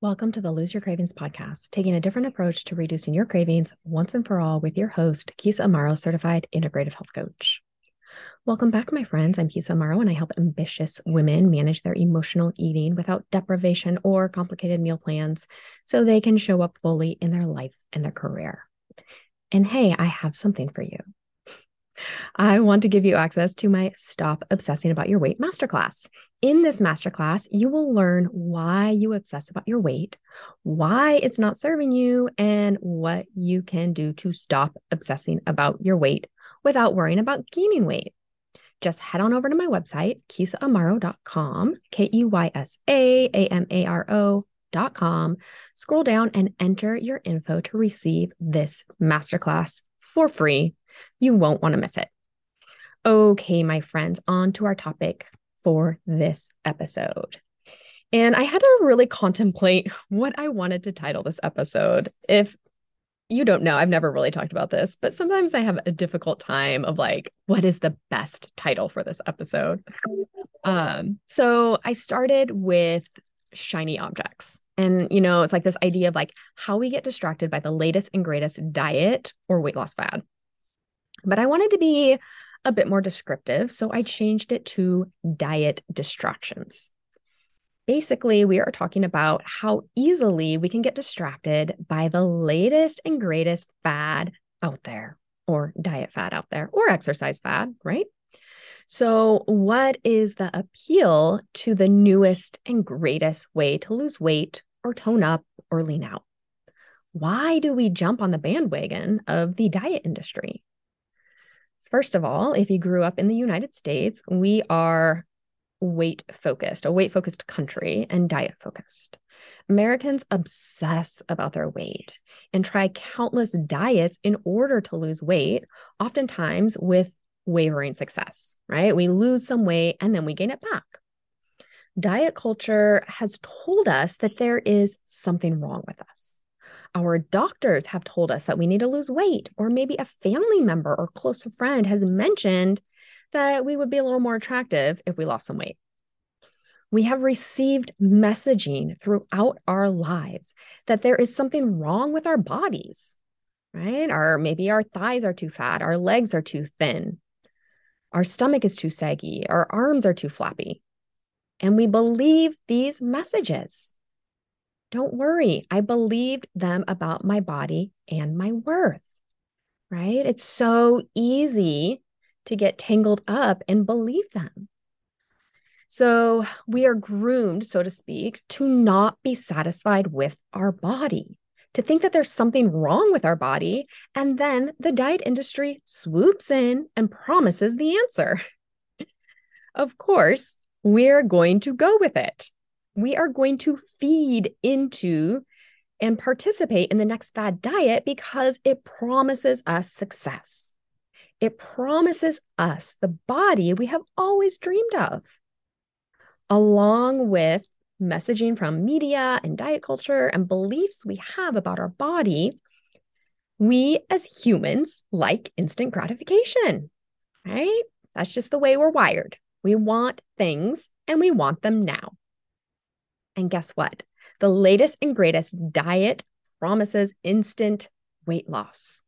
Welcome to the Lose Your Cravings podcast, taking a different approach to reducing your cravings once and for all with your host, Keysa Amaro, certified integrative health coach. Welcome back, my friends. I'm Keysa Amaro, and I help ambitious women manage their emotional eating without deprivation or complicated meal plans so they can show up fully in their life and their career. And hey, I have something for you. I want to give you access to my Stop Obsessing About Your Weight Masterclass. In this masterclass, you will learn why you obsess about your weight, why it's not serving you, and what you can do to stop obsessing about your weight without worrying about gaining weight. Just head on over to my website, keysaamaro.com, K E Y S A A M A R O.com. Scroll down and enter your info to receive this masterclass for free. You won't want to miss it. Okay, my friends, on to our topic for this episode. And I had to really contemplate what I wanted to title this episode. If you don't know, I've never really talked about this, but sometimes I have a difficult time of like, what is the best title for this episode? Um, so I started with shiny objects. And, you know, it's like this idea of like how we get distracted by the latest and greatest diet or weight loss fad. But I wanted to be a bit more descriptive, so I changed it to diet distractions. Basically, we are talking about how easily we can get distracted by the latest and greatest fad out there, or diet fad out there, or exercise fad, right? So, what is the appeal to the newest and greatest way to lose weight or tone up or lean out? Why do we jump on the bandwagon of the diet industry? First of all, if you grew up in the United States, we are weight focused, a weight focused country, and diet focused. Americans obsess about their weight and try countless diets in order to lose weight, oftentimes with wavering success, right? We lose some weight and then we gain it back. Diet culture has told us that there is something wrong with us. Our doctors have told us that we need to lose weight, or maybe a family member or close friend has mentioned that we would be a little more attractive if we lost some weight. We have received messaging throughout our lives that there is something wrong with our bodies, right? Or maybe our thighs are too fat, our legs are too thin, our stomach is too saggy, our arms are too flappy. And we believe these messages. Don't worry. I believed them about my body and my worth, right? It's so easy to get tangled up and believe them. So we are groomed, so to speak, to not be satisfied with our body, to think that there's something wrong with our body. And then the diet industry swoops in and promises the answer. of course, we're going to go with it we are going to feed into and participate in the next fad diet because it promises us success. It promises us the body we have always dreamed of, along with messaging from media and diet culture and beliefs we have about our body. We as humans like instant gratification, right? That's just the way we're wired. We want things and we want them now. And guess what? The latest and greatest diet promises instant weight loss.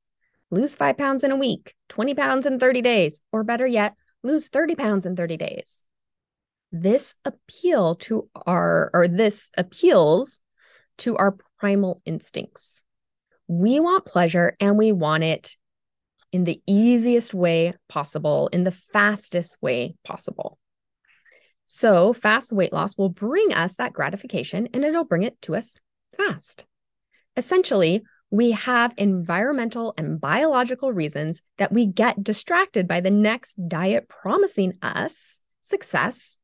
Lose five pounds in a week, 20 pounds in 30 days, or better yet, lose 30 pounds in 30 days. This appeal to our, or this appeals to our primal instincts. We want pleasure and we want it in the easiest way possible, in the fastest way possible. So, fast weight loss will bring us that gratification and it'll bring it to us fast. Essentially, we have environmental and biological reasons that we get distracted by the next diet promising us success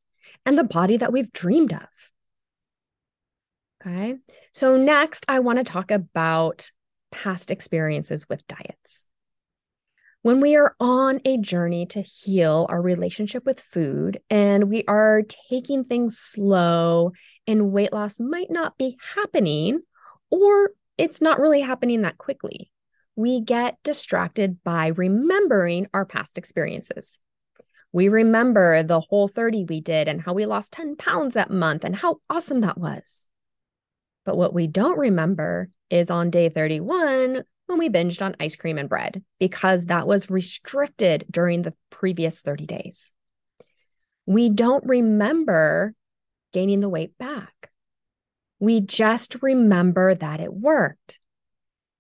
and the body that we've dreamed of. Okay. So, next, I want to talk about past experiences with diets. When we are on a journey to heal our relationship with food and we are taking things slow and weight loss might not be happening, or it's not really happening that quickly, we get distracted by remembering our past experiences. We remember the Whole30 we did and how we lost 10 pounds that month and how awesome that was. But what we don't remember is on day 31 when we binged on ice cream and bread because that was restricted during the previous 30 days. We don't remember gaining the weight back. We just remember that it worked.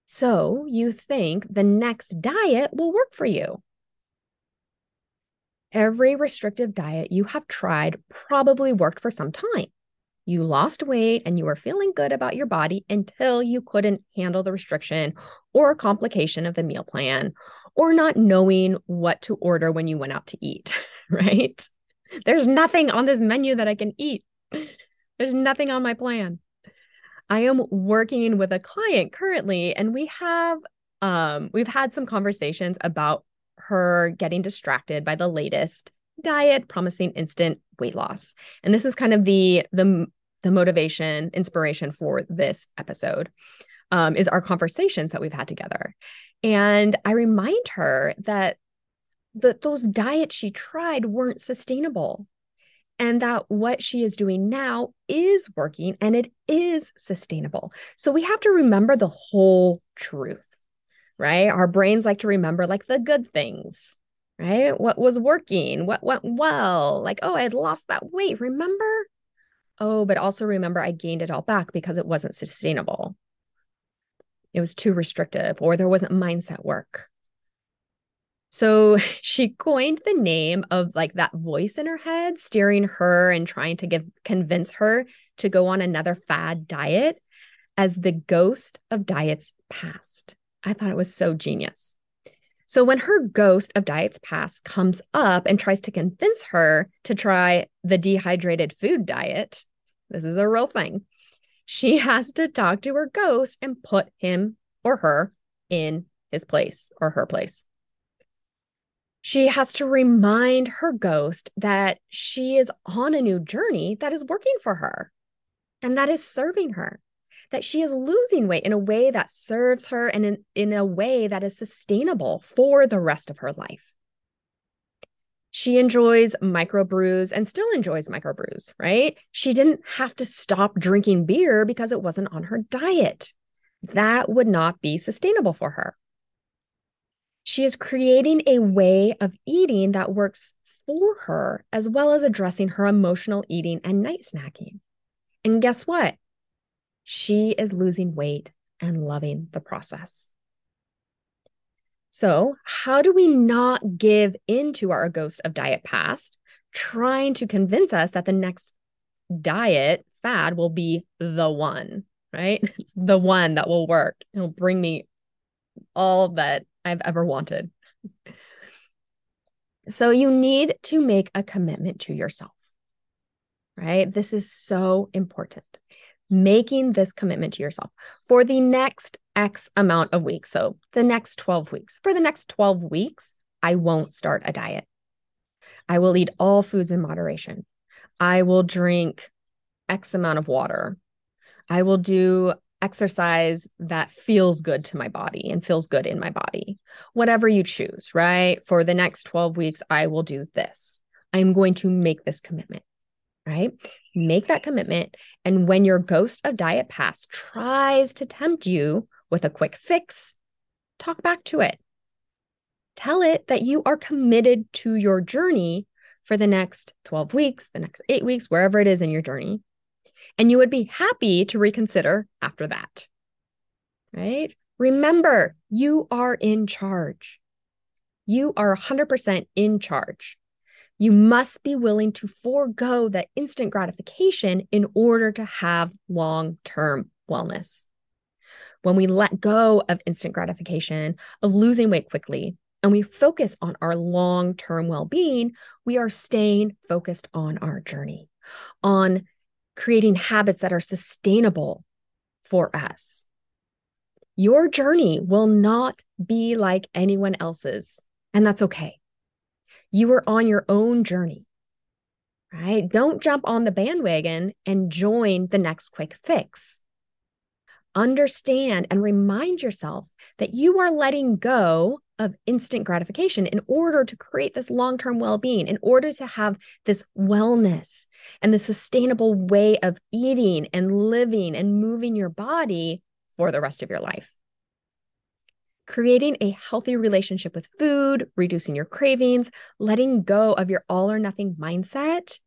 So you think the next diet will work for you. Every restrictive diet you have tried probably worked for some time. You lost weight and you were feeling good about your body until you couldn't handle the restriction or complication of the meal plan or not knowing what to order when you went out to eat, right? There's nothing on this menu that I can eat. There's nothing on my plan. I am working with a client currently and we have um we've had some conversations about her getting distracted by the latest diet promising instant weight loss. And this is kind of the the the motivation, inspiration for this episode. Um, is our conversations that we've had together. And I remind her that that those diets she tried weren't sustainable and that what she is doing now is working and it is sustainable. So we have to remember the whole truth, right? Our brains like to remember like the good things, right? What was working, what went well, like, oh, I had lost that weight, remember? Oh, but also remember I gained it all back because it wasn't sustainable. It was too restrictive, or there wasn't mindset work, so she coined the name of like that voice in her head, steering her and trying to give convince her to go on another fad diet as the ghost of diets past. I thought it was so genius. So when her ghost of diets past comes up and tries to convince her to try the dehydrated food diet, this is a real thing. She has to talk to her ghost and put him or her in his place or her place she has to remind her ghost that she is on a new journey that is working for her and that is serving her, that she is losing weight in a way that serves her and in, in a way that is sustainable for the rest of her life. She enjoys microbrews and still enjoys microbrews, right? She didn't have to stop drinking beer because it wasn't on her diet. That would not be sustainable for her. She is creating a way of eating that works for her, as well as addressing her emotional eating and night snacking. And guess what? She is losing weight and loving the process. So, how do we not give into our ghost of diet past, trying to convince us that the next diet fad will be the one, right? It's the one that will work. It'll bring me all that I've ever wanted. So you need to make a commitment to yourself, right? This is so important. Making this commitment to yourself for the next X amount of weeks. So the next 12 weeks. For the next 12 weeks, I won't start a diet. I will eat all foods in moderation. I will drink X amount of water. I will do exercise that feels good to my body and feels good in my body. Whatever you choose, right? For the next 12 weeks, I will do this. I'm going to make this commitment, right? Make that commitment. And when your ghost of diet past tries to tempt you with a quick fix, talk back to it. Tell it that you are committed to your journey for the next 12 weeks, the next eight weeks, wherever it is in your journey and you would be happy to reconsider after that. Right? Remember, you are in charge. You are 100% in charge. You must be willing to forego that instant gratification in order to have long term wellness. When we let go of instant gratification, of losing weight quickly, and we focus on our long term well being, we are staying focused on our journey, on creating habits that are sustainable for us. Your journey will not be like anyone else's, and that's okay. You are on your own journey, right? Don't jump on the bandwagon and join the next quick fix. Understand and remind yourself that you are letting go of instant gratification in order to create this long term well being, in order to have this wellness and the sustainable way of eating and living and moving your body for the rest of your life. Creating a healthy relationship with food, reducing your cravings, letting go of your all or nothing mindset,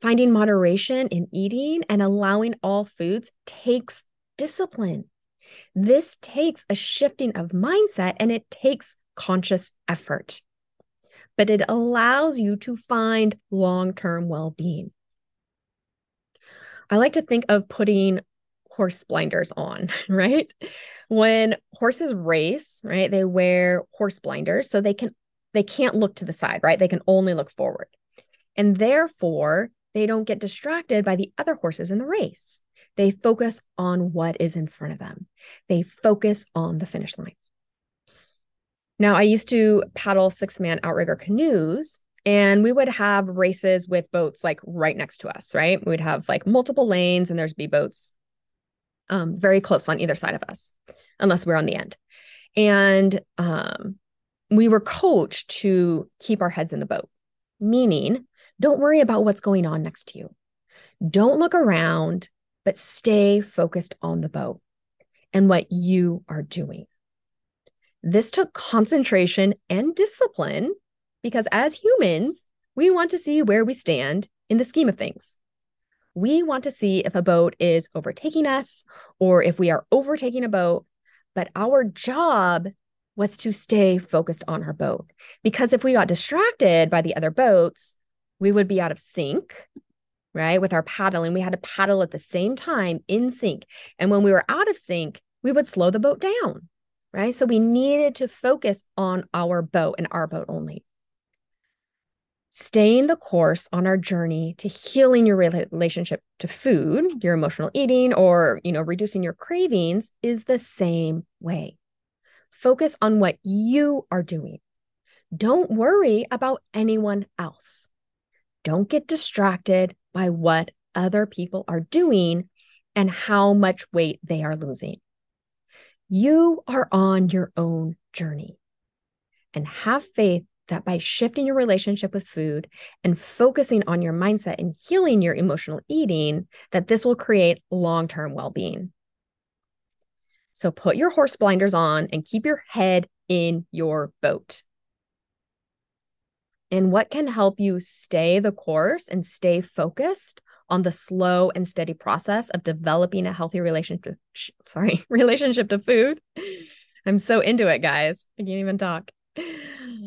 finding moderation in eating, and allowing all foods takes discipline. This takes a shifting of mindset and it takes conscious effort, but it allows you to find long term well being. I like to think of putting horse blinders on, right? When horses race, right, they wear horse blinders so they can they can't look to the side, right? They can only look forward. And therefore, they don't get distracted by the other horses in the race. They focus on what is in front of them. They focus on the finish line. Now, I used to paddle six man outrigger canoes, and we would have races with boats like right next to us, right? We'd have like multiple lanes, and there's be boats um, very close on either side of us, unless we're on the end. And um, we were coached to keep our heads in the boat, meaning don't worry about what's going on next to you. Don't look around, but stay focused on the boat and what you are doing. This took concentration and discipline because as humans, we want to see where we stand in the scheme of things. We want to see if a boat is overtaking us or if we are overtaking a boat. But our job was to stay focused on our boat because if we got distracted by the other boats, we would be out of sync, right? With our paddling, we had to paddle at the same time in sync. And when we were out of sync, we would slow the boat down right? So we needed to focus on our boat and our boat only. Staying the course on our journey to healing your relationship to food, your emotional eating, or you know, reducing your cravings is the same way. Focus on what you are doing. Don't worry about anyone else. Don't get distracted by what other people are doing and how much weight they are losing. You are on your own journey. And have faith that by shifting your relationship with food and focusing on your mindset and healing your emotional eating, that this will create long-term well-being. So put your horse blinders on and keep your head in your boat. And what can help you stay the course and stay focused on the slow and steady process of developing a healthy relationship sorry relationship to food i'm so into it guys i can't even talk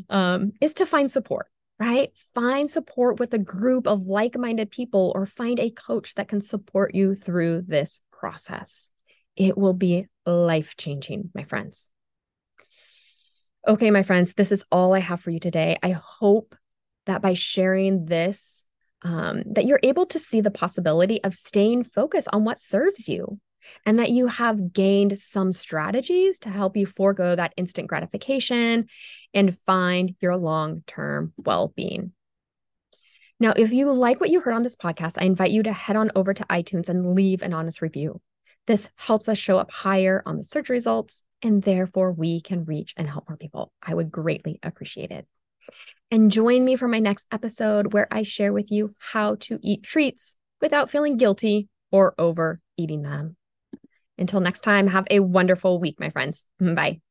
um, is to find support right? Find support with a group of like-minded people or find a coach that can support you through this process. It will be life changing my friends. Okay my friends this is all i have for you today. I hope that by sharing this um, that you're able to see the possibility of staying focused on what serves you and that you have gained some strategies to help you forego that instant gratification and find your long term well being. Now, if you like what you heard on this podcast, I invite you to head on over to iTunes and leave an honest review. This helps us show up higher on the search results, and therefore we can reach and help more people. I would greatly appreciate it. And join me for my next episode where I share with you how to eat treats without feeling guilty or overeating them. Until next time, have a wonderful week, my friends. Bye.